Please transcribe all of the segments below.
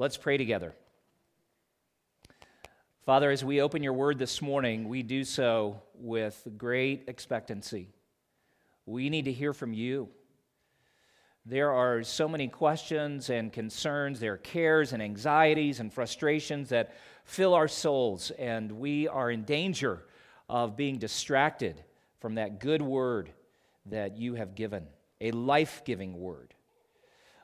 Let's pray together. Father, as we open your word this morning, we do so with great expectancy. We need to hear from you. There are so many questions and concerns, there are cares and anxieties and frustrations that fill our souls, and we are in danger of being distracted from that good word that you have given, a life giving word.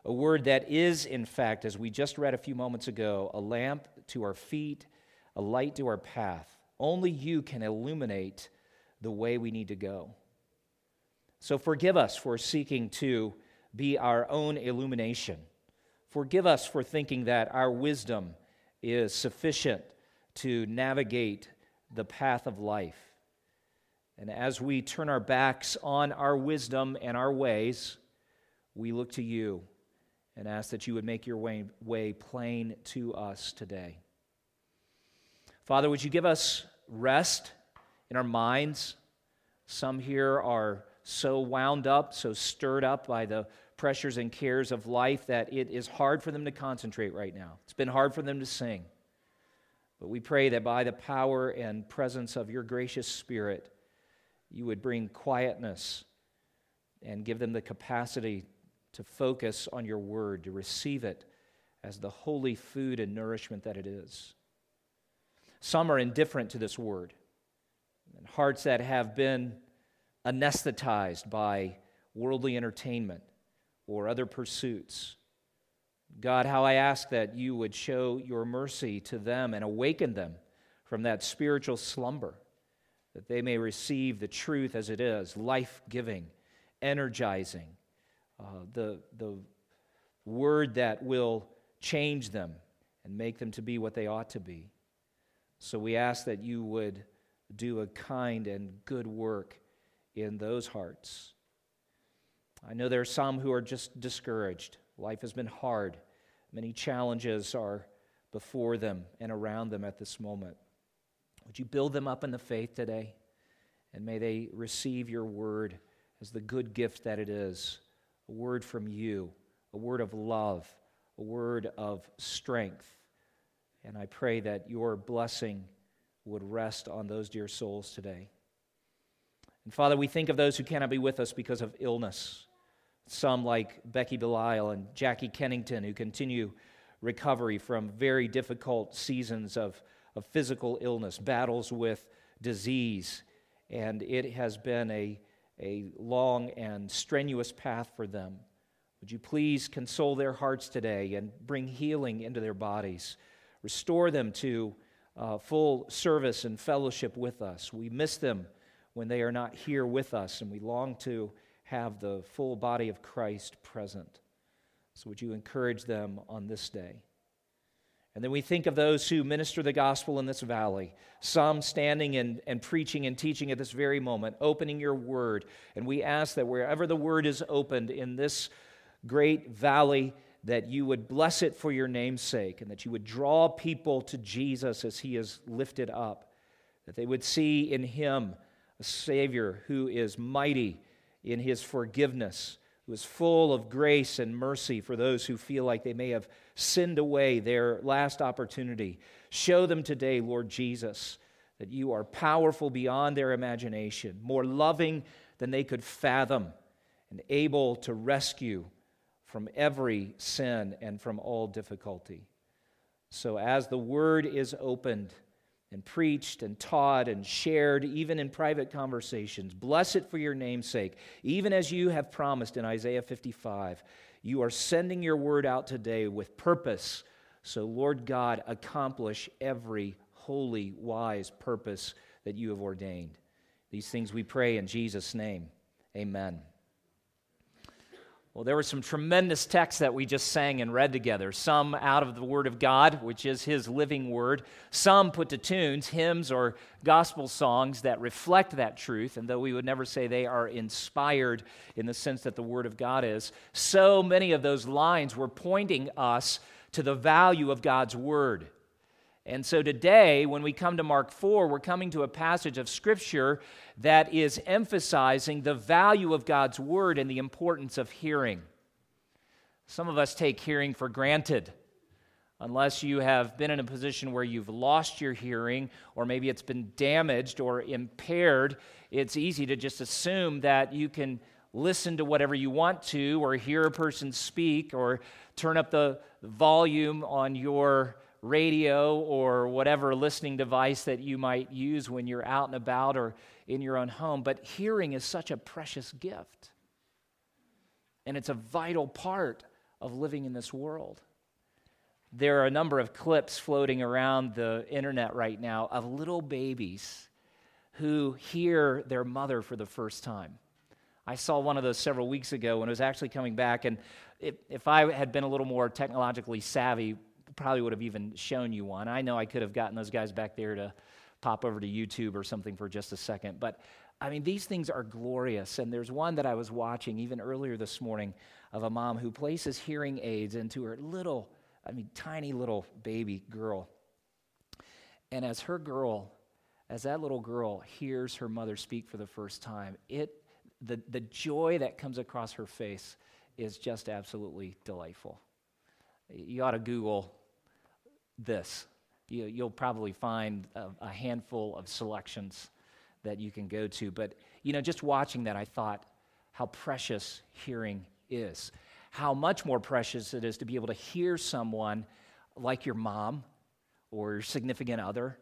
A word that is, in fact, as we just read a few moments ago, a lamp to our feet, a light to our path. Only you can illuminate the way we need to go. So forgive us for seeking to be our own illumination. Forgive us for thinking that our wisdom is sufficient to navigate the path of life. And as we turn our backs on our wisdom and our ways, we look to you and ask that you would make your way, way plain to us today. Father, would you give us rest in our minds? Some here are so wound up, so stirred up by the pressures and cares of life that it is hard for them to concentrate right now. It's been hard for them to sing. But we pray that by the power and presence of your gracious Spirit, you would bring quietness and give them the capacity to focus on your word, to receive it as the holy food and nourishment that it is. Some are indifferent to this word, and hearts that have been anesthetized by worldly entertainment or other pursuits. God, how I ask that you would show your mercy to them and awaken them from that spiritual slumber, that they may receive the truth as it is life giving, energizing, uh, the, the word that will change them and make them to be what they ought to be. So we ask that you would do a kind and good work in those hearts. I know there are some who are just discouraged. Life has been hard. Many challenges are before them and around them at this moment. Would you build them up in the faith today? And may they receive your word as the good gift that it is a word from you, a word of love, a word of strength. And I pray that your blessing would rest on those dear souls today. And Father, we think of those who cannot be with us because of illness. Some, like Becky Belisle and Jackie Kennington, who continue recovery from very difficult seasons of, of physical illness, battles with disease. And it has been a, a long and strenuous path for them. Would you please console their hearts today and bring healing into their bodies? Restore them to uh, full service and fellowship with us. We miss them when they are not here with us, and we long to have the full body of Christ present. So, would you encourage them on this day? And then we think of those who minister the gospel in this valley, some standing and, and preaching and teaching at this very moment, opening your word. And we ask that wherever the word is opened in this great valley, that you would bless it for your name's sake, and that you would draw people to Jesus as he is lifted up, that they would see in him a Savior who is mighty in his forgiveness, who is full of grace and mercy for those who feel like they may have sinned away their last opportunity. Show them today, Lord Jesus, that you are powerful beyond their imagination, more loving than they could fathom, and able to rescue from every sin and from all difficulty. So, as the word is opened, and preached and taught and shared, even in private conversations. Bless it for your name's sake, even as you have promised in Isaiah 55. You are sending your word out today with purpose. So, Lord God, accomplish every holy, wise purpose that you have ordained. These things we pray in Jesus' name. Amen. Well, there were some tremendous texts that we just sang and read together. Some out of the Word of God, which is His living Word. Some put to tunes, hymns, or gospel songs that reflect that truth. And though we would never say they are inspired in the sense that the Word of God is, so many of those lines were pointing us to the value of God's Word. And so today, when we come to Mark 4, we're coming to a passage of Scripture that is emphasizing the value of God's Word and the importance of hearing. Some of us take hearing for granted. unless you have been in a position where you've lost your hearing or maybe it's been damaged or impaired, it's easy to just assume that you can listen to whatever you want to or hear a person speak or turn up the volume on your radio or whatever listening device that you might use when you're out and about or in your own home. But hearing is such a precious gift. And it's a vital part of living in this world. There are a number of clips floating around the internet right now of little babies who hear their mother for the first time. I saw one of those several weeks ago when it was actually coming back, and if, if I had been a little more technologically savvy, probably would have even shown you one. I know I could have gotten those guys back there to pop over to YouTube or something for just a second, but I mean, these things are glorious. And there's one that I was watching even earlier this morning of a mom who places hearing aids into her little, I mean, tiny little baby girl. And as her girl, as that little girl hears her mother speak for the first time, it, the, the joy that comes across her face is just absolutely delightful. You ought to Google this. You, will probably find a, a handful of selections that you can go to. But, you know, just watching that, I thought how precious hearing is. How much more precious it is to be able to hear someone like your mom or your significant other.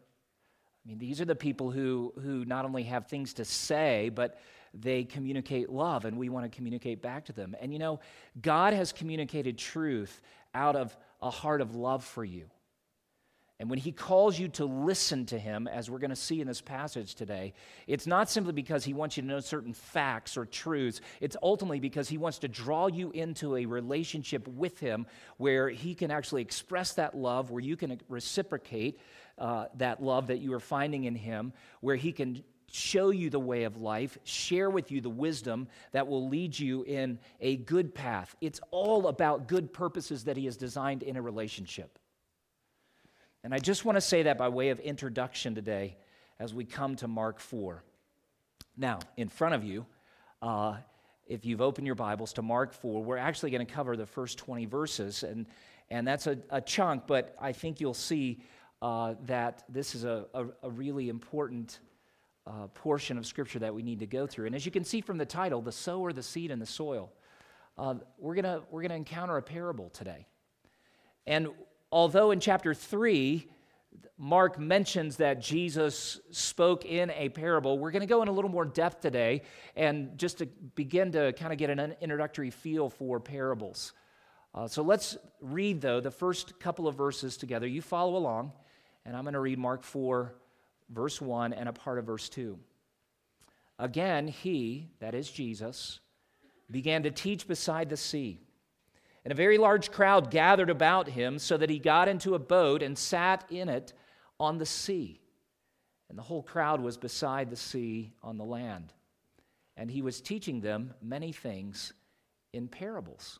I mean, these are the people who, who not only have things to say, but they communicate love, and we want to communicate back to them. And you know, God has communicated truth out of a heart of love for you. And when he calls you to listen to him, as we're going to see in this passage today, it's not simply because he wants you to know certain facts or truths. It's ultimately because he wants to draw you into a relationship with him where he can actually express that love, where you can reciprocate uh, that love that you are finding in him, where he can show you the way of life, share with you the wisdom that will lead you in a good path. It's all about good purposes that he has designed in a relationship. And I just want to say that by way of introduction today as we come to Mark 4. Now, in front of you, uh, if you've opened your Bibles to Mark 4, we're actually going to cover the first 20 verses, and, and that's a, a chunk, but I think you'll see uh, that this is a, a, a really important uh, portion of Scripture that we need to go through. And as you can see from the title, The Sower, the Seed, and the Soil, uh, we're going we're going to encounter a parable today. And although in chapter 3, Mark mentions that Jesus spoke in a parable. We're going to go in a little more depth today and just to begin to kind of get an introductory feel for parables. Uh, so let's read, though, the first couple of verses together. You follow along, and I'm going to read Mark 4, verse 1, and a part of verse 2. Again, he, that is Jesus, began to teach beside the sea and a very large crowd gathered about him, so that he got into a boat and sat in it on the sea. And the whole crowd was beside the sea on the land. And he was teaching them many things in parables.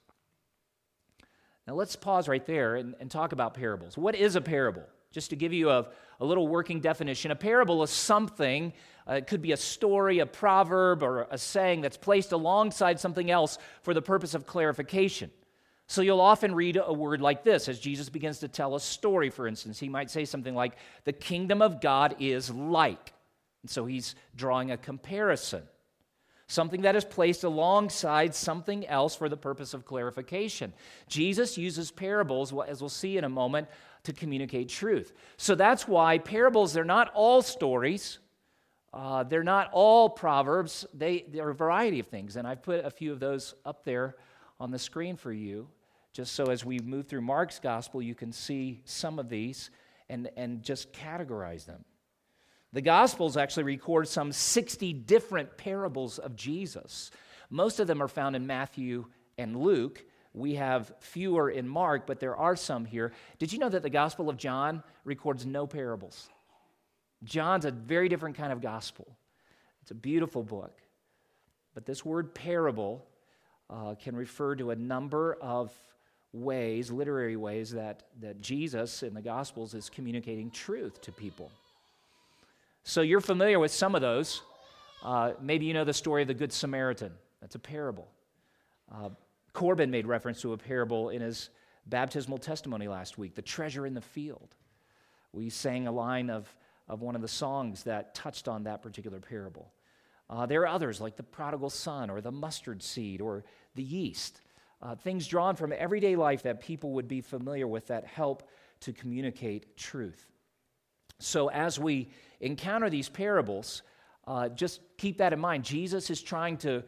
Now let's pause right there and, and talk about parables. What is a parable? Just to give you a, a little working definition, a parable is something, uh, it could be a story, a proverb, or a saying that's placed alongside something else for the purpose of clarification. So you'll often read a word like this as Jesus begins to tell a story, for instance. He might say something like, The kingdom of God is like. And so he's drawing a comparison, something that is placed alongside something else for the purpose of clarification. Jesus uses parables, as we'll see in a moment, to communicate truth. So that's why parables, they're not all stories. Uh, they're not all proverbs. They, they're a variety of things. And I've put a few of those up there on the screen for you just so as we move through Mark's gospel, you can see some of these and, and just categorize them. The Gospels actually record some 60 different parables of Jesus. Most of them are found in Matthew and Luke. We have fewer in Mark, but there are some here. Did you know that the Gospel of John records no parables? John's a very different kind of gospel. It's a beautiful book. But this word parable uh, can refer to a number of ways, literary ways, that, that Jesus in the Gospels is communicating truth to people. So you're familiar with some of those. Uh, maybe you know the story of the Good Samaritan. That's a parable. Uh, Corbin made reference to a parable in his Baptismal testimony last week, the treasure in the field. We sang a line of, of one of the songs that touched on that particular parable. Uh, there are others like the prodigal son or the mustard seed or the yeast. Uh, things drawn from everyday life that people would be familiar with that help to communicate truth. So, as we encounter these parables, uh, just keep that in mind. Jesus is trying to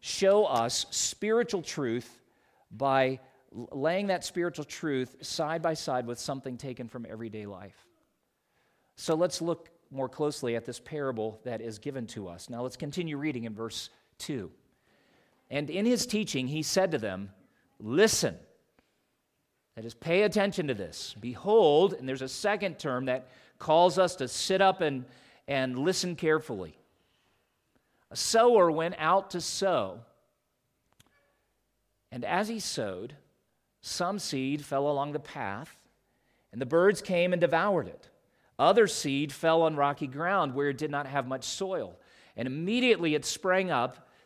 show us spiritual truth by laying that spiritual truth side by side with something taken from everyday life. So, let's look more closely at this parable that is given to us. Now, let's continue reading in verse 2. And in his teaching, he said to them, Listen. That is, pay attention to this. Behold, and there's a second term that calls us to sit up and, and listen carefully. A sower went out to sow, and as he sowed, some seed fell along the path, and the birds came and devoured it. Other seed fell on rocky ground where it did not have much soil, and immediately it sprang up,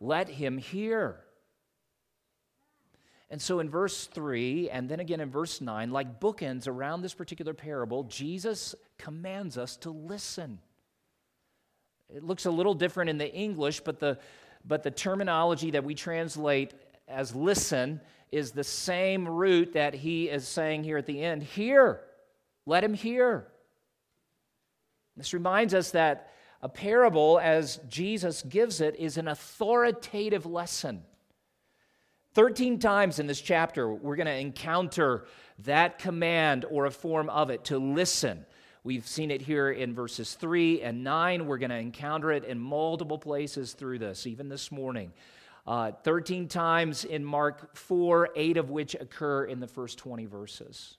let him hear. And so in verse 3 and then again in verse 9, like bookends around this particular parable, Jesus commands us to listen. It looks a little different in the English, but the, but the terminology that we translate as listen is the same root that he is saying here at the end hear. Let him hear. This reminds us that a parable, as Jesus gives it, is an authoritative lesson. 13 times in this chapter, we're going to encounter that command or a form of it to listen. We've seen it here in verses 3 and 9. We're going to encounter it in multiple places through this, even this morning. Uh, 13 times in Mark 4, eight of which occur in the first 20 verses.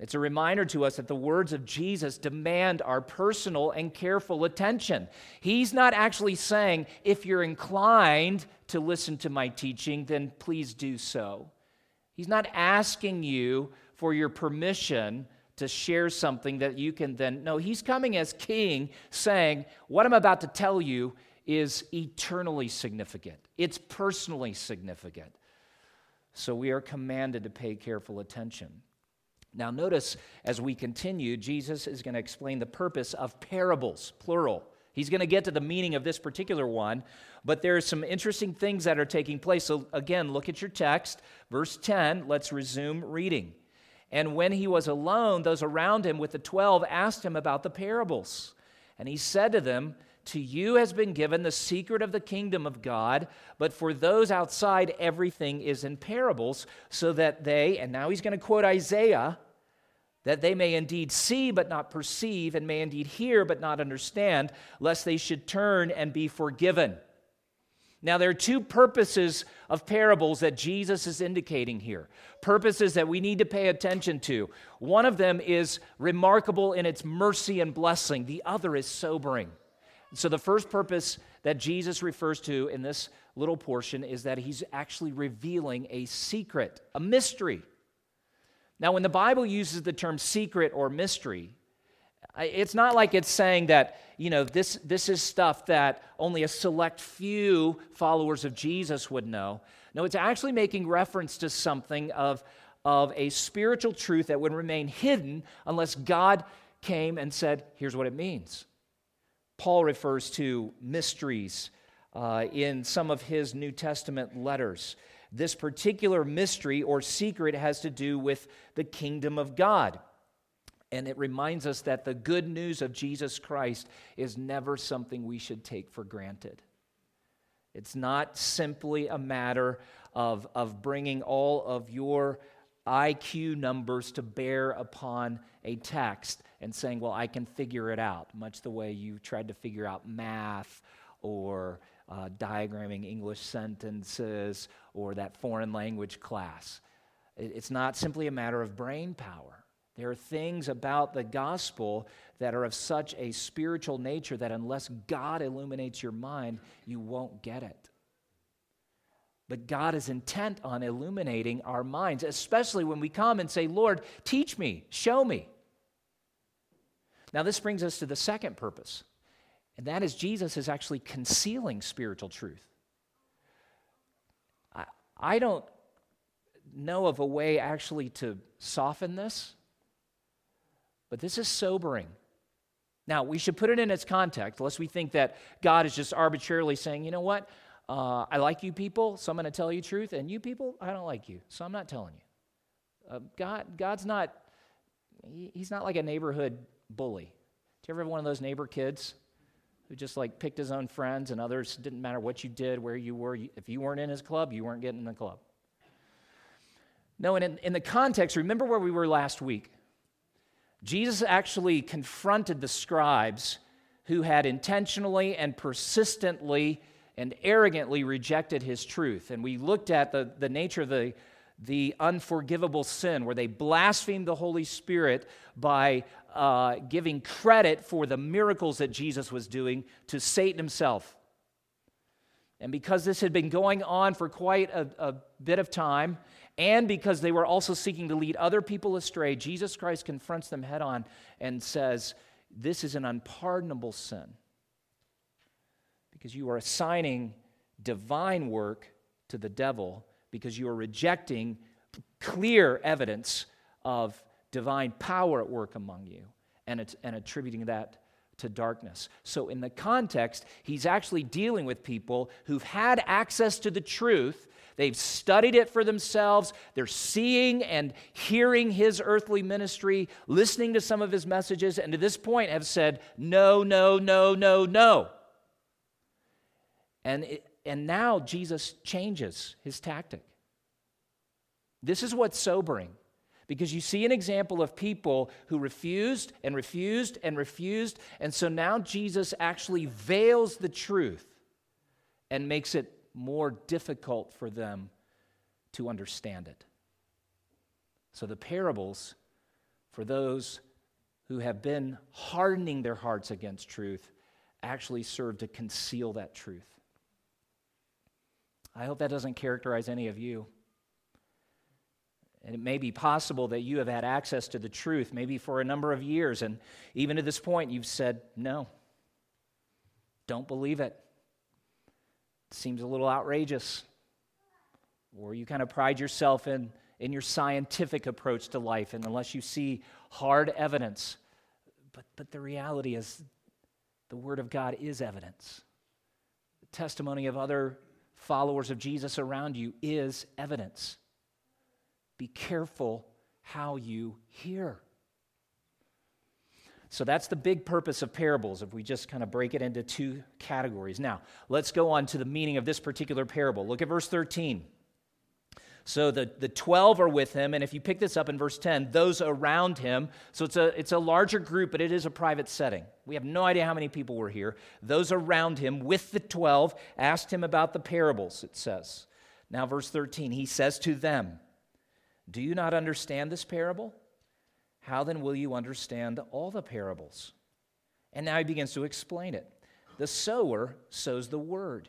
It's a reminder to us that the words of Jesus demand our personal and careful attention. He's not actually saying, if you're inclined to listen to my teaching, then please do so. He's not asking you for your permission to share something that you can then. No, he's coming as king saying, What I'm about to tell you is eternally significant, it's personally significant. So we are commanded to pay careful attention. Now, notice as we continue, Jesus is going to explain the purpose of parables, plural. He's going to get to the meaning of this particular one, but there are some interesting things that are taking place. So, again, look at your text, verse 10. Let's resume reading. And when he was alone, those around him with the twelve asked him about the parables. And he said to them, To you has been given the secret of the kingdom of God, but for those outside, everything is in parables, so that they, and now he's going to quote Isaiah, that they may indeed see but not perceive, and may indeed hear but not understand, lest they should turn and be forgiven. Now, there are two purposes of parables that Jesus is indicating here, purposes that we need to pay attention to. One of them is remarkable in its mercy and blessing, the other is sobering. So, the first purpose that Jesus refers to in this little portion is that he's actually revealing a secret, a mystery. Now, when the Bible uses the term secret or mystery, it's not like it's saying that, you know, this, this is stuff that only a select few followers of Jesus would know. No, it's actually making reference to something of, of a spiritual truth that would remain hidden unless God came and said, here's what it means. Paul refers to mysteries uh, in some of his New Testament letters. This particular mystery or secret has to do with the kingdom of God. And it reminds us that the good news of Jesus Christ is never something we should take for granted. It's not simply a matter of, of bringing all of your IQ numbers to bear upon a text and saying, well, I can figure it out, much the way you tried to figure out math or uh, diagramming English sentences or that foreign language class. It's not simply a matter of brain power. There are things about the gospel that are of such a spiritual nature that unless God illuminates your mind, you won't get it. But God is intent on illuminating our minds, especially when we come and say, Lord, teach me, show me. Now, this brings us to the second purpose, and that is Jesus is actually concealing spiritual truth. I, I don't know of a way actually to soften this, but this is sobering. Now, we should put it in its context, lest we think that God is just arbitrarily saying, you know what, uh, I like you people, so I'm going to tell you truth, and you people, I don't like you, so I'm not telling you. Uh, God, God's not, he, he's not like a neighborhood bully. Do you ever have one of those neighbor kids who just like picked his own friends and others didn't matter what you did, where you were? If you weren't in his club, you weren't getting in the club. No, and in, in the context, remember where we were last week. Jesus actually confronted the scribes who had intentionally and persistently and arrogantly rejected his truth. And we looked at the, the nature of the, the unforgivable sin, where they blasphemed the Holy Spirit by uh, giving credit for the miracles that Jesus was doing to Satan himself. And because this had been going on for quite a, a bit of time, and because they were also seeking to lead other people astray, Jesus Christ confronts them head on and says, This is an unpardonable sin because you are assigning divine work to the devil because you are rejecting clear evidence of divine power at work among you and, and attributing that to darkness. So, in the context, he's actually dealing with people who've had access to the truth. They've studied it for themselves. They're seeing and hearing his earthly ministry, listening to some of his messages, and to this point have said, No, no, no, no, no. And, it, and now Jesus changes his tactic. This is what's sobering because you see an example of people who refused and refused and refused. And so now Jesus actually veils the truth and makes it more difficult for them to understand it. So the parables, for those who have been hardening their hearts against truth, actually serve to conceal that truth. I hope that doesn't characterize any of you. And it may be possible that you have had access to the truth, maybe for a number of years, and even to this point, you've said, No, don't believe it. It seems a little outrageous. Or you kind of pride yourself in, in your scientific approach to life, and unless you see hard evidence. But, but the reality is, the Word of God is evidence. The testimony of other followers of Jesus around you is evidence. Be careful how you hear. So that's the big purpose of parables, if we just kind of break it into two categories. Now, let's go on to the meaning of this particular parable. Look at verse 13. So the, the 12 are with him, and if you pick this up in verse 10, those around him, so it's a, it's a larger group, but it is a private setting. We have no idea how many people were here. Those around him with the 12 asked him about the parables, it says. Now, verse 13, he says to them, Do you not understand this parable? How then will you understand all the parables? And now he begins to explain it. The sower sows the word.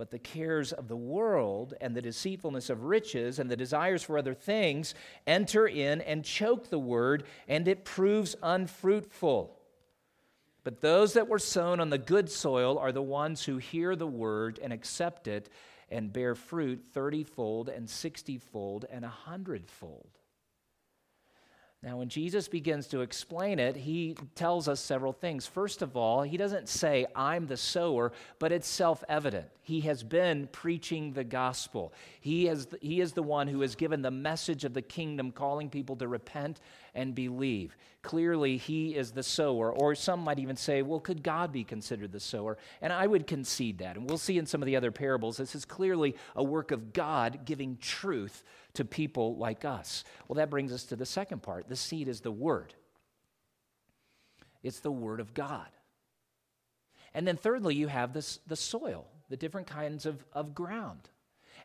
but the cares of the world and the deceitfulness of riches and the desires for other things enter in and choke the word, and it proves unfruitful. But those that were sown on the good soil are the ones who hear the word and accept it and bear fruit thirtyfold and sixtyfold and a hundredfold. Now, when Jesus begins to explain it, he tells us several things. First of all, he doesn't say, I'm the sower, but it's self evident. He has been preaching the gospel. He, has, he is the one who has given the message of the kingdom, calling people to repent and believe. Clearly, he is the sower. Or some might even say, well, could God be considered the sower? And I would concede that. And we'll see in some of the other parables, this is clearly a work of God giving truth to people like us. Well, that brings us to the second part the seed is the word, it's the word of God. And then, thirdly, you have this, the soil, the different kinds of, of ground.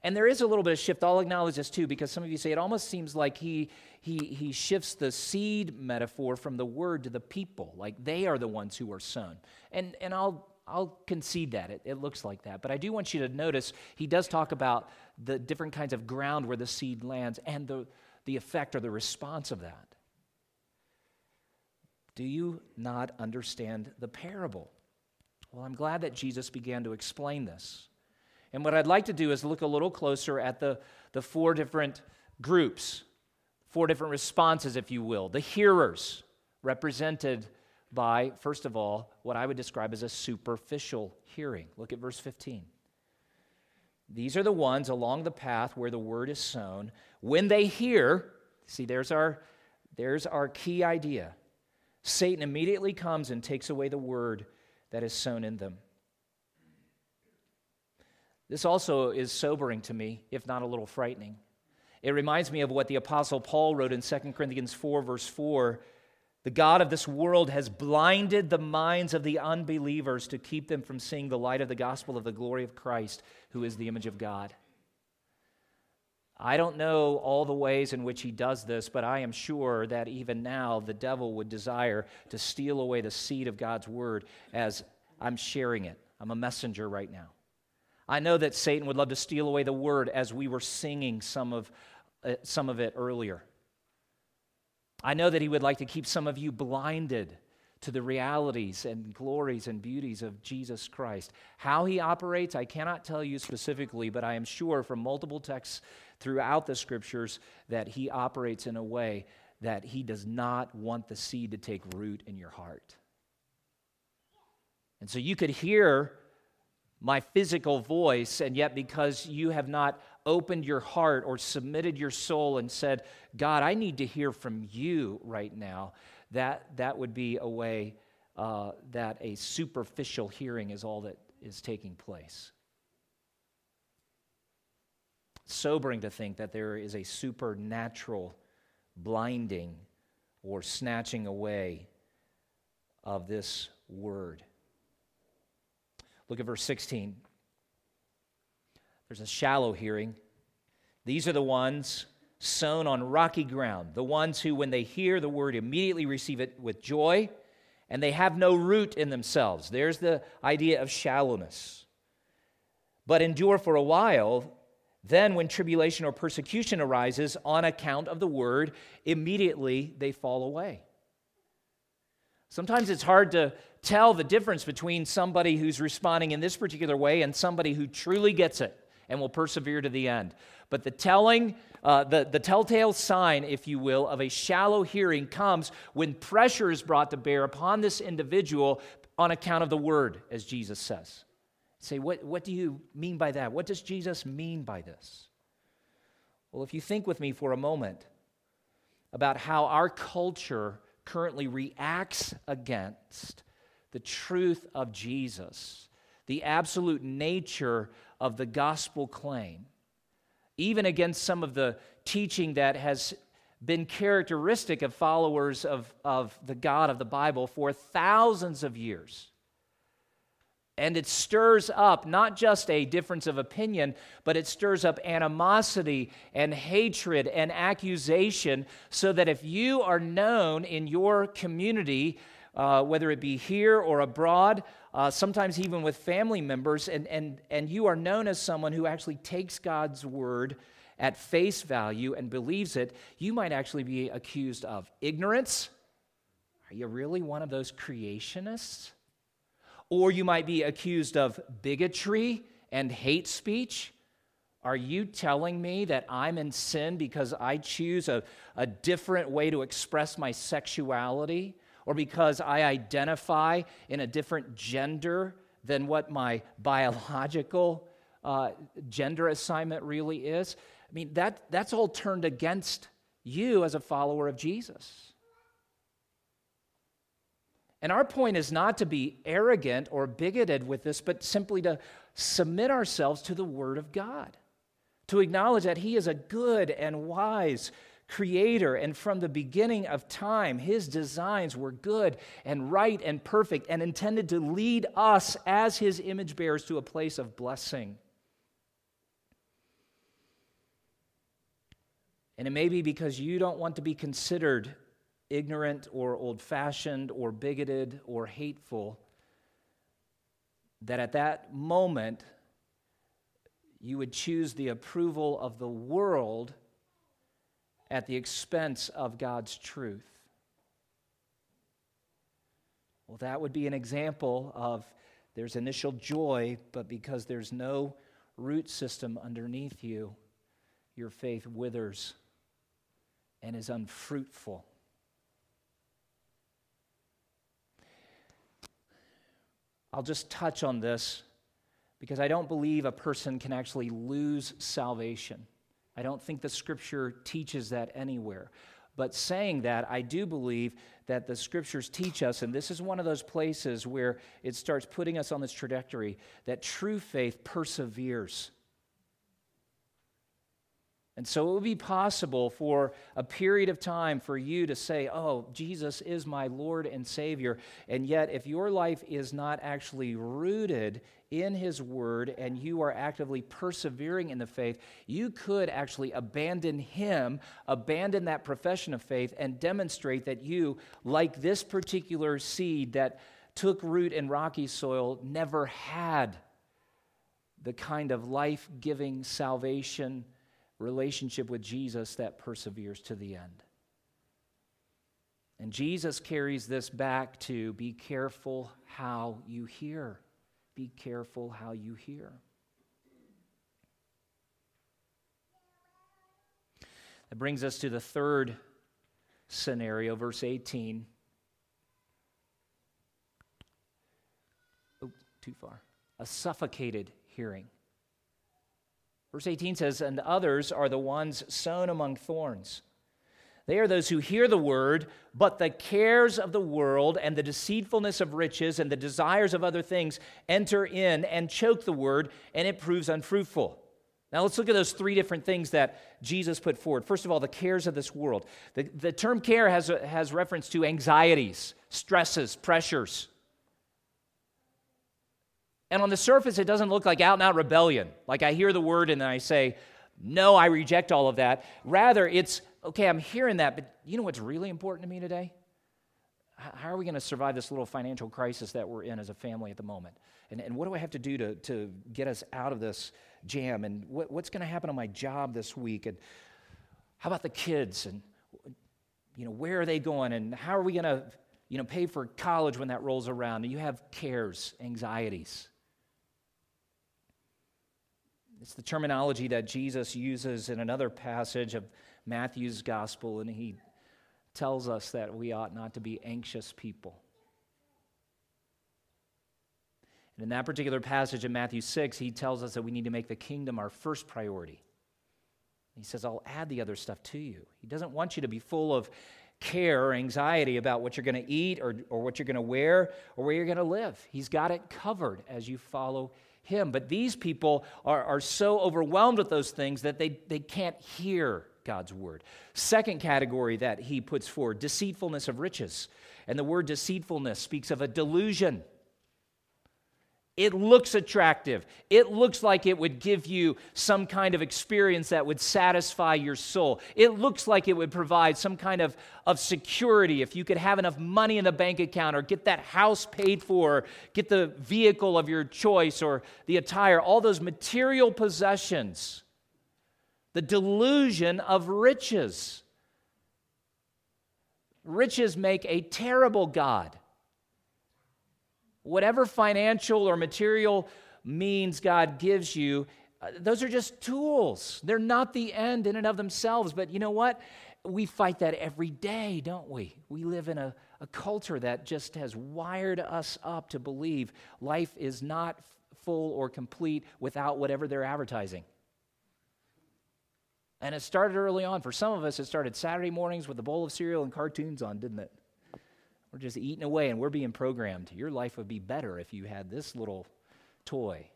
And there is a little bit of shift. I'll acknowledge this too, because some of you say it almost seems like he, he, he shifts the seed metaphor from the word to the people, like they are the ones who are sown. And, and I'll, I'll concede that. It, it looks like that. But I do want you to notice he does talk about the different kinds of ground where the seed lands and the, the effect or the response of that. Do you not understand the parable? Well, I'm glad that Jesus began to explain this. And what I'd like to do is look a little closer at the, the four different groups, four different responses, if you will. The hearers, represented by, first of all, what I would describe as a superficial hearing. Look at verse 15. These are the ones along the path where the word is sown. When they hear, see, there's our, there's our key idea. Satan immediately comes and takes away the word that is sown in them. This also is sobering to me, if not a little frightening. It reminds me of what the Apostle Paul wrote in 2 Corinthians 4, verse 4 the God of this world has blinded the minds of the unbelievers to keep them from seeing the light of the gospel of the glory of Christ, who is the image of God. I don't know all the ways in which he does this, but I am sure that even now the devil would desire to steal away the seed of God's word as I'm sharing it. I'm a messenger right now. I know that Satan would love to steal away the word as we were singing some of, uh, some of it earlier. I know that He would like to keep some of you blinded to the realities and glories and beauties of Jesus Christ. How He operates, I cannot tell you specifically, but I am sure from multiple texts throughout the scriptures that He operates in a way that He does not want the seed to take root in your heart. And so you could hear my physical voice, and yet because you have not opened your heart or submitted your soul and said, God, I need to hear from you right now, that, that would be a way uh, that a superficial hearing is all that is taking place. Sobering to think that there is a supernatural blinding or snatching away of this word. Look at verse 16. There's a shallow hearing. These are the ones sown on rocky ground, the ones who, when they hear the word, immediately receive it with joy, and they have no root in themselves. There's the idea of shallowness. But endure for a while. Then, when tribulation or persecution arises on account of the word, immediately they fall away. Sometimes it's hard to tell the difference between somebody who's responding in this particular way and somebody who truly gets it and will persevere to the end. But the telling, uh, the, the telltale sign, if you will, of a shallow hearing comes when pressure is brought to bear upon this individual on account of the word, as Jesus says. Say, what, what do you mean by that? What does Jesus mean by this? Well, if you think with me for a moment about how our culture currently reacts against the truth of Jesus, the absolute nature of the gospel claim, even against some of the teaching that has been characteristic of followers of, of the God of the Bible for thousands of years. And it stirs up not just a difference of opinion, but it stirs up animosity and hatred and accusation, so that if you are known in your community, uh, whether it be here or abroad, uh, sometimes even with family members, and, and, and you are known as someone who actually takes God's word at face value and believes it, you might actually be accused of ignorance. Are you really one of those creationists? Or you might be accused of bigotry and hate speech. Are you telling me that I'm in sin because I choose a, a different way to express my sexuality or because I identify in a different gender than what my biological uh, gender assignment really is? I mean, that, that's all turned against you as a follower of Jesus. And our point is not to be arrogant or bigoted with this, but simply to submit ourselves to the Word of God, to acknowledge that He is a good and wise creator, and from the beginning of time, His designs were good and right and perfect and intended to lead us as His image bearers to a place of blessing. And it may be because you don't want to be considered ignorant or old fashioned or bigoted or hateful, that at that moment you would choose the approval of the world at the expense of God's truth. Well, that would be an example of there's initial joy, but because there's no root system underneath you, your faith withers and is unfruitful. I'll just touch on this because I don't believe a person can actually lose salvation. I don't think the scripture teaches that anywhere. But saying that, I do believe that the scriptures teach us, and this is one of those places where it starts putting us on this trajectory, that true faith perseveres. And so it would be possible for a period of time for you to say, Oh, Jesus is my Lord and Savior. And yet, if your life is not actually rooted in His Word and you are actively persevering in the faith, you could actually abandon Him, abandon that profession of faith, and demonstrate that you, like this particular seed that took root in rocky soil, never had the kind of life giving salvation relationship with Jesus that perseveres to the end. And Jesus carries this back to be careful how you hear. Be careful how you hear. That brings us to the third scenario, verse 18. Oh, too far. A suffocated hearing. Verse 18 says, And others are the ones sown among thorns. They are those who hear the word, but the cares of the world and the deceitfulness of riches and the desires of other things enter in and choke the word, and it proves unfruitful. Now, let's look at those three different things that Jesus put forward. First of all, the cares of this world. The, the term care has, has reference to anxieties, stresses, pressures. And on the surface, it doesn't look like out and out rebellion. Like I hear the word and then I say, no, I reject all of that. Rather, it's, okay, I'm hearing that, but you know what's really important to me today? How are we going to survive this little financial crisis that we're in as a family at the moment? And, and what do I have to do to, to get us out of this jam? And what, what's going to happen on my job this week? And how about the kids? And, you know, where are they going? And how are we going to, you know, pay for college when that rolls around? And you have cares, anxieties. It's the terminology that Jesus uses in another passage of Matthew's gospel, and he tells us that we ought not to be anxious people. And in that particular passage in Matthew 6, he tells us that we need to make the kingdom our first priority. He says, I'll add the other stuff to you. He doesn't want you to be full of care or anxiety about what you're going to eat or, or what you're going to wear or where you're going to live. He's got it covered as you follow him. But these people are, are so overwhelmed with those things that they, they can't hear God's word. Second category that he puts forward deceitfulness of riches. And the word deceitfulness speaks of a delusion. It looks attractive. It looks like it would give you some kind of experience that would satisfy your soul. It looks like it would provide some kind of, of security if you could have enough money in the bank account or get that house paid for, get the vehicle of your choice or the attire, all those material possessions. The delusion of riches. Riches make a terrible God whatever financial or material means God gives you, Uh, those are just tools. They're not the end in and of themselves. But you know what? We fight that every day, don't we? We live in a, a culture that just has wired us up to believe life is not full or complete without whatever they're advertising. And it started early on. For some of us, it started Saturday mornings with a bowl of cereal and cartoons on, didn't it? We're just eating away and we're being programmed. Your life would be better if you had this little toy.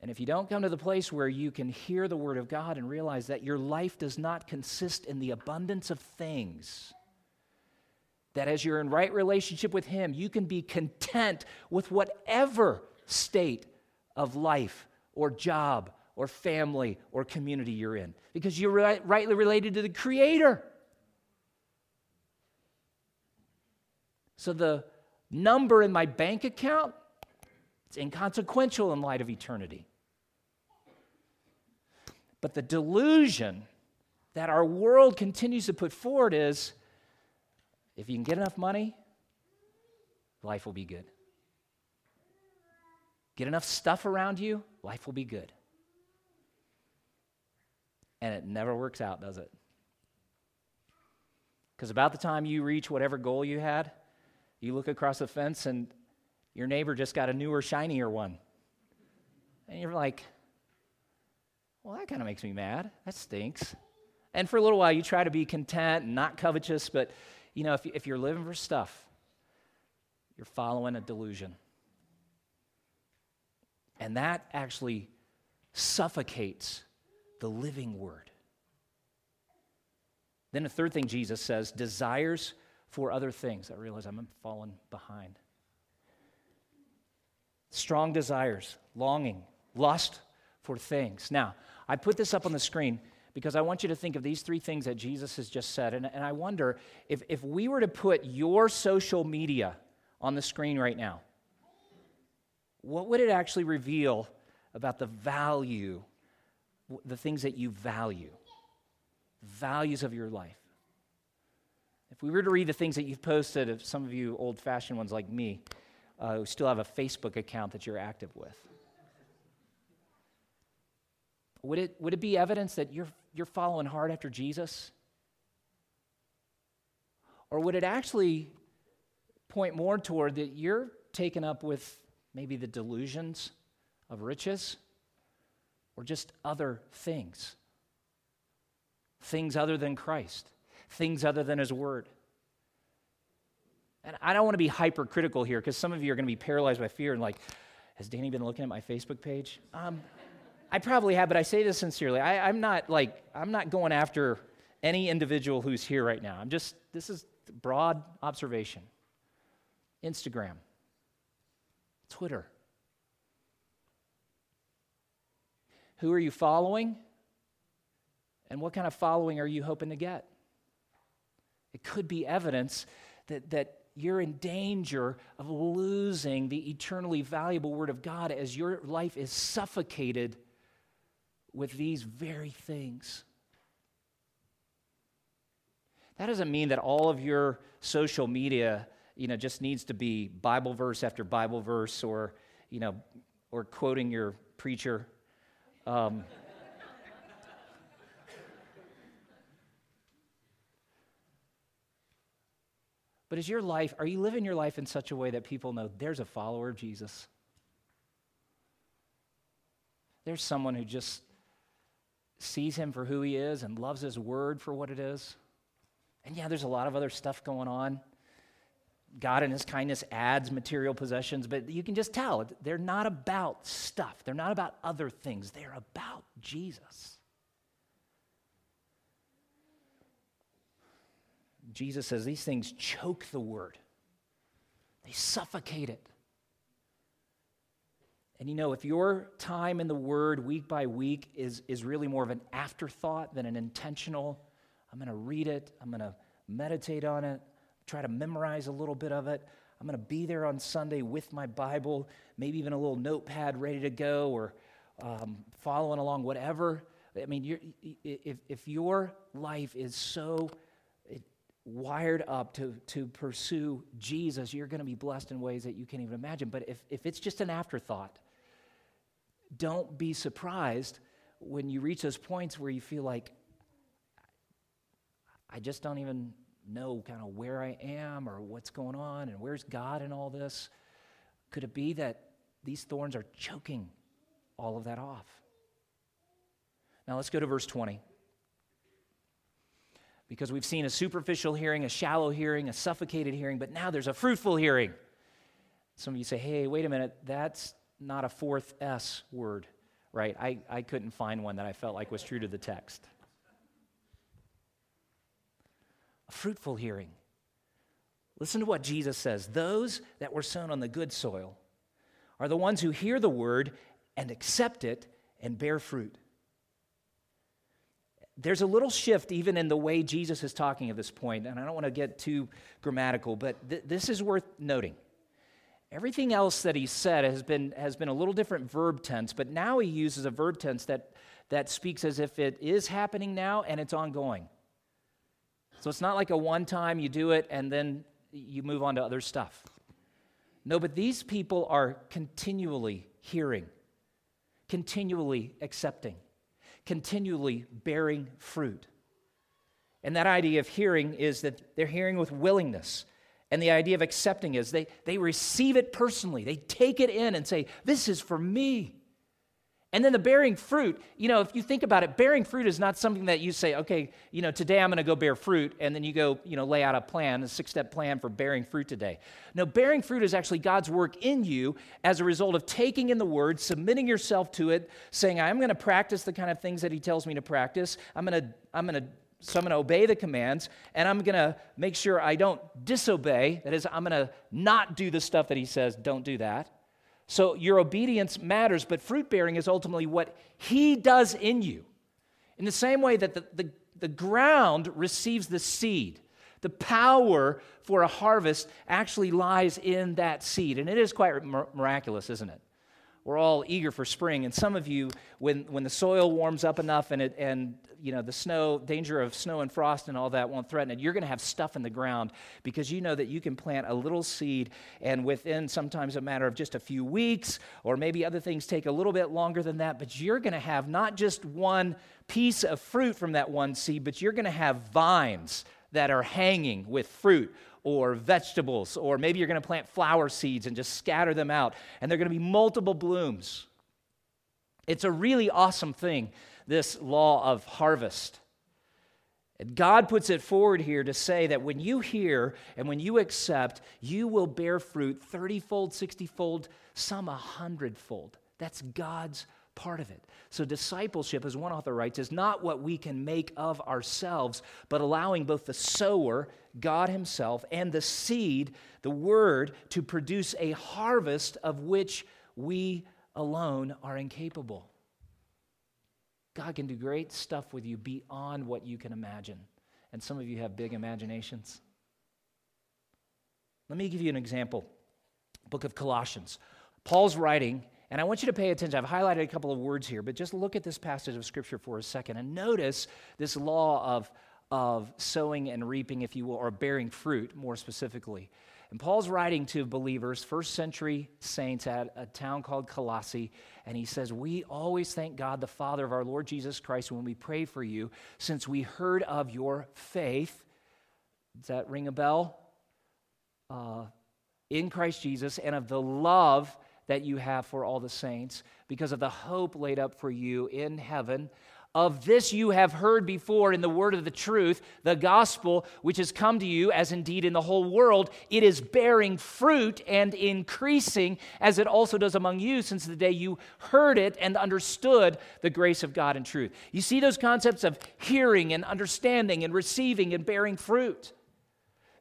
And if you don't come to the place where you can hear the Word of God and realize that your life does not consist in the abundance of things, that as you're in right relationship with Him, you can be content with whatever state of life or job or family or community you're in because you're right, rightly related to the Creator. So the number in my bank account, it's inconsequential in light of eternity. But the delusion that our world continues to put forward is if you can get enough money, life will be good. Get enough stuff around you, life will be good. And it never works out, does it? Because about the time you reach whatever goal you had, you look across the fence and your neighbor just got a newer, shinier one. And you're like, well, that kind of makes me mad. That stinks. And for a little while, you try to be content and not covetous, but you know, if, if you're living for stuff, you're following a delusion. And that actually suffocates the living word. Then the third thing Jesus says desires for other things. I realize I'm falling behind. Strong desires, longing, lust for things. Now, I put this up on the screen because I want you to think of these three things that Jesus has just said. And, and I wonder if, if we were to put your social media on the screen right now, what would it actually reveal about the value, the things that you value, values of your life? If we were to read the things that you've posted, if some of you old fashioned ones like me, uh, who still have a Facebook account that you're active with, would it, would it be evidence that you're, you're following hard after Jesus? Or would it actually point more toward that you're taken up with maybe the delusions of riches or just other things? Things other than Christ things other than His Word. And I don't want to be hypercritical here because some of you are going to be paralyzed by fear and like, has Danny been looking at my Facebook page? Um, I probably have, but I say this sincerely. I, I'm not like, I'm not going after any individual who's here right now. I'm just, this is broad observation. Instagram, Twitter. Who are you following? And what kind of following are you hoping to get? It could be evidence that, that you're in danger of losing the eternally valuable Word of God as your life is suffocated with these very things. That doesn't mean that all of your social media, you know, just needs to be Bible verse after Bible verse or, you know, or quoting your preacher. Um, But is your life, are you living your life in such a way that people know there's a follower of Jesus? There's someone who just sees him for who he is and loves his word for what it is. And yeah, there's a lot of other stuff going on. God in his kindness adds material possessions, but you can just tell they're not about stuff. They're not about other things. They're about Jesus. Jesus says these things choke the word, they suffocate it. And you know, if your time in the Word week by week is, is really more of an afterthought than an intentional, I'm going to read it, I'm going to meditate on it, try to memorize a little bit of it, I'm going to be there on Sunday with my Bible, maybe even a little notepad ready to go or um, following along, whatever. I mean, if, if your life is so wired up to, to pursue Jesus, you're going to be blessed in ways that you can't even imagine. But if, if it's just an afterthought, don't be surprised when you reach those points where you feel like, I just don't even know kind of where I am or what's going on and where's God in all this. Could it be that these thorns are choking all of that off? Now let's go to verse 20. Because we've seen a superficial hearing, a shallow hearing, a suffocated hearing, but now there's a fruitful hearing. Some of you say, hey, wait a minute, that's not a fourth S word, right? I, I couldn't find one that I felt like was true to the text. A fruitful hearing. Listen to what Jesus says those that were sown on the good soil are the ones who hear the word and accept it and bear fruit there's a little shift even in the way Jesus is talking at this point, and I don't want to get too grammatical, but th- this is worth noting. Everything else that he said has been, has been a little different verb tense, but now he uses a verb tense that, that speaks as if it is happening now and it's ongoing. So it's not like a one time you do it and then you move on to other stuff. No, but these people are continually hearing, continually accepting continually bearing fruit. And that idea of hearing is that they're hearing with willingness. And the idea of accepting is they, they receive it personally. They take it in and say, This is for me. And then the bearing fruit, you know, if you think about it, bearing fruit is not something that you say, okay, you know, today I'm going to go bear fruit, and then you go, you know, lay out a plan, a six step plan for bearing fruit today. No, bearing fruit is actually God's work in you as a result of taking in the word, submitting yourself to it, saying, I'm going to practice the kind of things that He tells me to practice. I'm going to, I'm going to, so I'm going to obey the commands, and I'm going to make sure I don't disobey. That is, I'm going to not do the stuff that He says, don't do that. So your obedience matters, but fruit bearing is ultimately what He does in you. In the same way that the, the, the ground receives the seed, the power for a harvest actually lies in that seed. And it is quite miraculous, isn't it? We're all eager for spring. And some of you, when, when the soil warms up enough and, it, and you know, the snow, danger of snow and frost and all that won't threaten it, you're going to have stuff in the ground because you know that you can plant a little seed and within sometimes a matter of just a few weeks, or maybe other things take a little bit longer than that, but you're going to have not just one piece of fruit from that one seed, but you're going to have vines that are hanging with fruit or vegetables, or maybe you're going to plant flower seeds and just scatter them out, and they're going to be multiple blooms. It's a really awesome thing this law of harvest. God puts it forward here to say that when you hear and when you accept, you will bear fruit 30 fold, 60 fold, some a hundredfold. That's God's part of it. So, discipleship, as one author writes, is not what we can make of ourselves, but allowing both the sower, God Himself, and the seed, the word, to produce a harvest of which we alone are incapable. God can do great stuff with you beyond what you can imagine. And some of you have big imaginations. Let me give you an example. Book of Colossians. Paul's writing, and I want you to pay attention. I've highlighted a couple of words here, but just look at this passage of Scripture for a second and notice this law of, of sowing and reaping, if you will, or bearing fruit more specifically. And Paul's writing to believers, first century saints at a town called Colossae, and he says, We always thank God, the Father of our Lord Jesus Christ, when we pray for you, since we heard of your faith. Does that ring a bell? Uh, in Christ Jesus, and of the love that you have for all the saints, because of the hope laid up for you in heaven. Of this you have heard before in the word of the truth, the gospel, which has come to you, as indeed in the whole world, it is bearing fruit and increasing, as it also does among you, since the day you heard it and understood the grace of God in truth. You see those concepts of hearing and understanding and receiving and bearing fruit.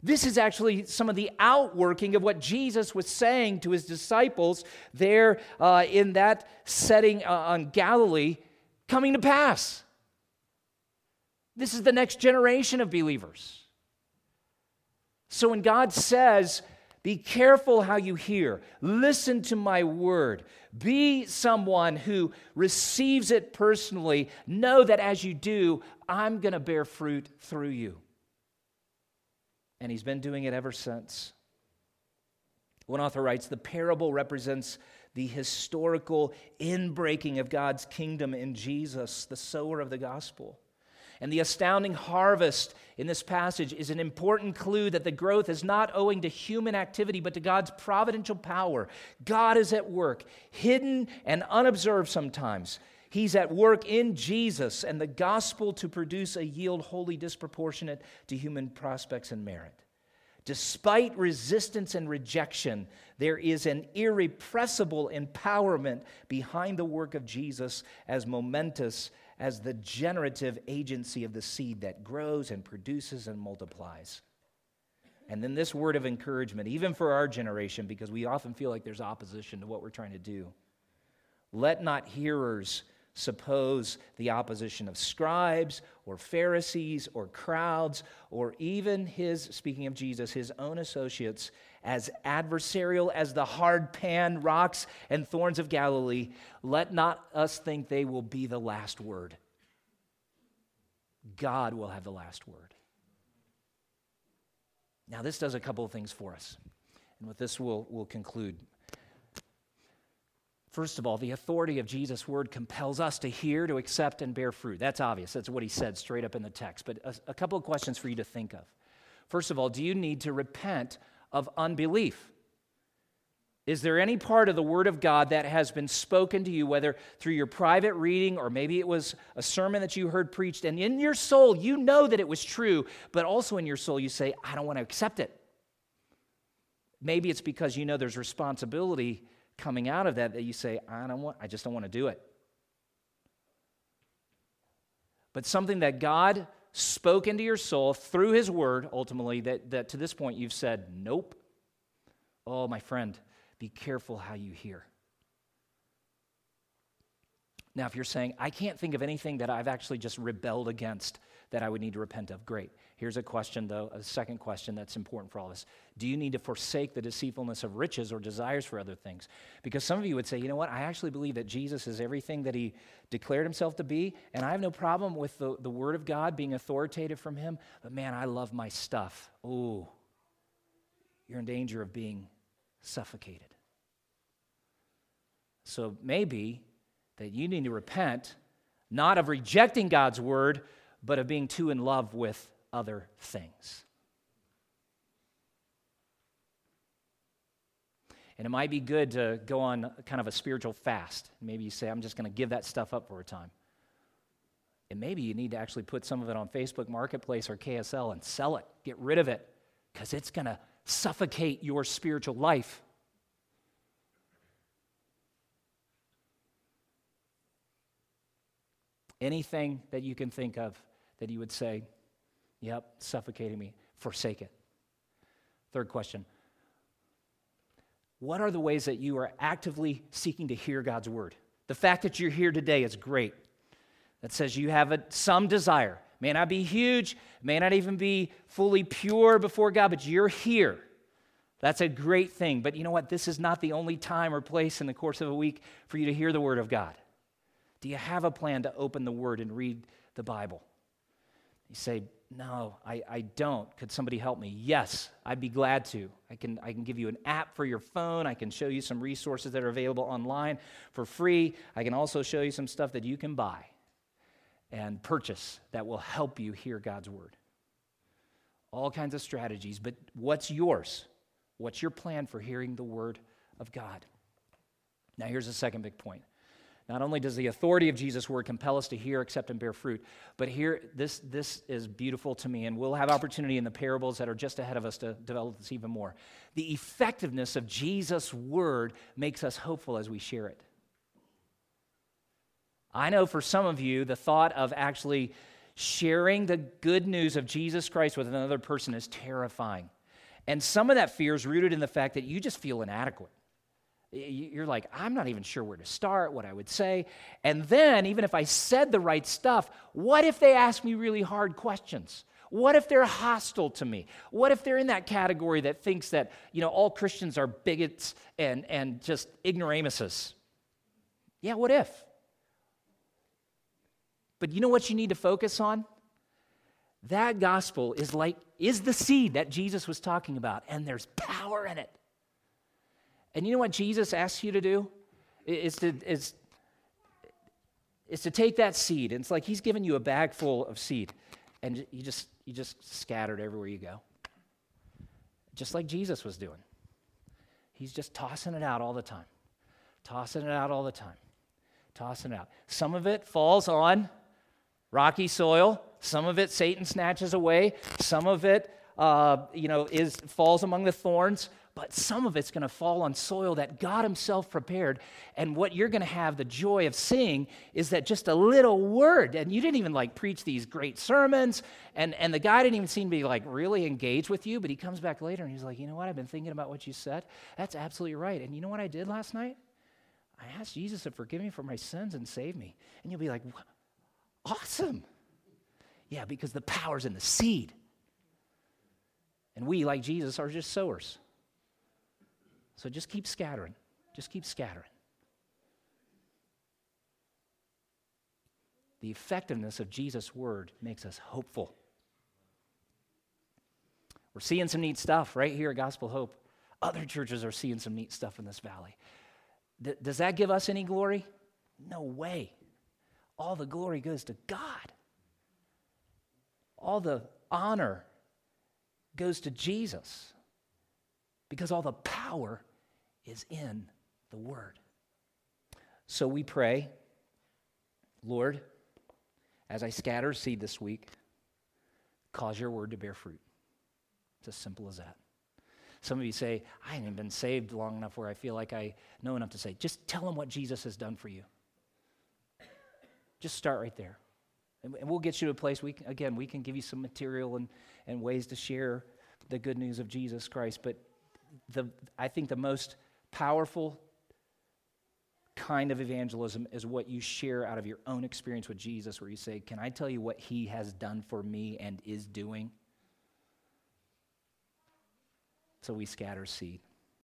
This is actually some of the outworking of what Jesus was saying to his disciples there uh, in that setting uh, on Galilee coming to pass. This is the next generation of believers. So when God says, be careful how you hear, listen to my word, be someone who receives it personally, know that as you do, I'm going to bear fruit through you. And he's been doing it ever since. One author writes the parable represents the historical inbreaking of God's kingdom in Jesus, the sower of the gospel. And the astounding harvest in this passage is an important clue that the growth is not owing to human activity, but to God's providential power. God is at work, hidden and unobserved sometimes. He's at work in Jesus and the gospel to produce a yield wholly disproportionate to human prospects and merit. Despite resistance and rejection, there is an irrepressible empowerment behind the work of Jesus as momentous as the generative agency of the seed that grows and produces and multiplies. And then this word of encouragement, even for our generation, because we often feel like there's opposition to what we're trying to do. Let not hearers suppose the opposition of scribes or Pharisees or crowds or even his, speaking of Jesus, his own associates, as adversarial as the hard pan rocks and thorns of Galilee. Let not us think they will be the last word. God will have the last word. Now, this does a couple of things for us. And with this, we'll, we'll conclude. First of all, the authority of Jesus' word compels us to hear, to accept, and bear fruit. That's obvious. That's what he said straight up in the text. But a, a couple of questions for you to think of. First of all, do you need to repent of unbelief? Is there any part of the Word of God that has been spoken to you, whether through your private reading or maybe it was a sermon that you heard preached, and in your soul you know that it was true, but also in your soul you say, I don't want to accept it? Maybe it's because you know there's responsibility coming out of that that you say, I don't want, I just don't want to do it. But something that God spoke into your soul through his word, ultimately, that, that to this point you've said, Nope. Oh, my friend, be careful how you hear. Now, if you're saying, I can't think of anything that I've actually just rebelled against that I would need to repent of, great. Here's a question, though, a second question that's important for all of us. Do you need to forsake the deceitfulness of riches or desires for other things? Because some of you would say, you know what, I actually believe that Jesus is everything that he declared himself to be, and I have no problem with the, the Word of God being authoritative from him, but man, I love my stuff. Oh, you're in danger of being suffocated. So maybe that you need to repent, not of rejecting God's word, but of being too in love with other things. And it might be good to go on kind of a spiritual fast. Maybe you say, I'm just going to give that stuff up for a time. And maybe you need to actually put some of it on Facebook Marketplace or KSL and sell it, get rid of it, because it's going to suffocate your spiritual life. Anything that you can think of that you would say, yep, suffocating me, forsake it. Third question What are the ways that you are actively seeking to hear God's word? The fact that you're here today is great. That says you have a, some desire. May not be huge, may not even be fully pure before God, but you're here. That's a great thing. But you know what? This is not the only time or place in the course of a week for you to hear the Word of God. Do you have a plan to open the Word and read the Bible? You say, No, I, I don't. Could somebody help me? Yes, I'd be glad to. I can, I can give you an app for your phone. I can show you some resources that are available online for free. I can also show you some stuff that you can buy and purchase that will help you hear God's Word. All kinds of strategies, but what's yours? What's your plan for hearing the Word of God? Now, here's the second big point not only does the authority of Jesus' word compel us to hear, accept, and bear fruit, but here, this, this is beautiful to me, and we'll have opportunity in the parables that are just ahead of us to develop this even more. The effectiveness of Jesus' word makes us hopeful as we share it. I know for some of you, the thought of actually sharing the good news of Jesus Christ with another person is terrifying. And some of that fear is rooted in the fact that you just feel inadequate. You're like, I'm not even sure where to start, what I would say. And then, even if I said the right stuff, what if they ask me really hard questions? What if they're hostile to me? What if they're in that category that thinks that, you know, all Christians are bigots and, and just ignoramuses? Yeah, what if? But you know what you need to focus on? That gospel is like, is the seed that Jesus was talking about, and there's power in it. And you know what Jesus asks you to do? is to, is, is to take that seed. And it's like he's giving you a bag full of seed, and you just, you just scattered everywhere you go. Just like Jesus was doing. He's just tossing it out all the time, tossing it out all the time, tossing it out. Some of it falls on rocky soil, some of it Satan snatches away, some of it uh, you know, is, falls among the thorns, but some of it's going to fall on soil that God Himself prepared. And what you're going to have the joy of seeing is that just a little word, and you didn't even like preach these great sermons, and, and the guy didn't even seem to be like really engaged with you, but he comes back later and he's like, you know what, I've been thinking about what you said. That's absolutely right. And you know what I did last night? I asked Jesus to forgive me for my sins and save me. And you'll be like, awesome. Yeah, because the power's in the seed. And we, like Jesus, are just sowers. So just keep scattering. Just keep scattering. The effectiveness of Jesus' word makes us hopeful. We're seeing some neat stuff right here at Gospel Hope. Other churches are seeing some neat stuff in this valley. D- does that give us any glory? No way. All the glory goes to God. All the honor goes to Jesus because all the power is in the Word. So we pray, Lord, as I scatter seed this week, cause your word to bear fruit. It's as simple as that. Some of you say, I haven't been saved long enough where I feel like I know enough to say. Just tell them what Jesus has done for you. Just start right there. And, we'll get you to a place, we can, again, we can give you some material and, and ways to share the good news of Jesus Christ. But the, I think the most powerful kind of evangelism is what you share out of your own experience with Jesus, where you say, Can I tell you what he has done for me and is doing? So we scatter seed.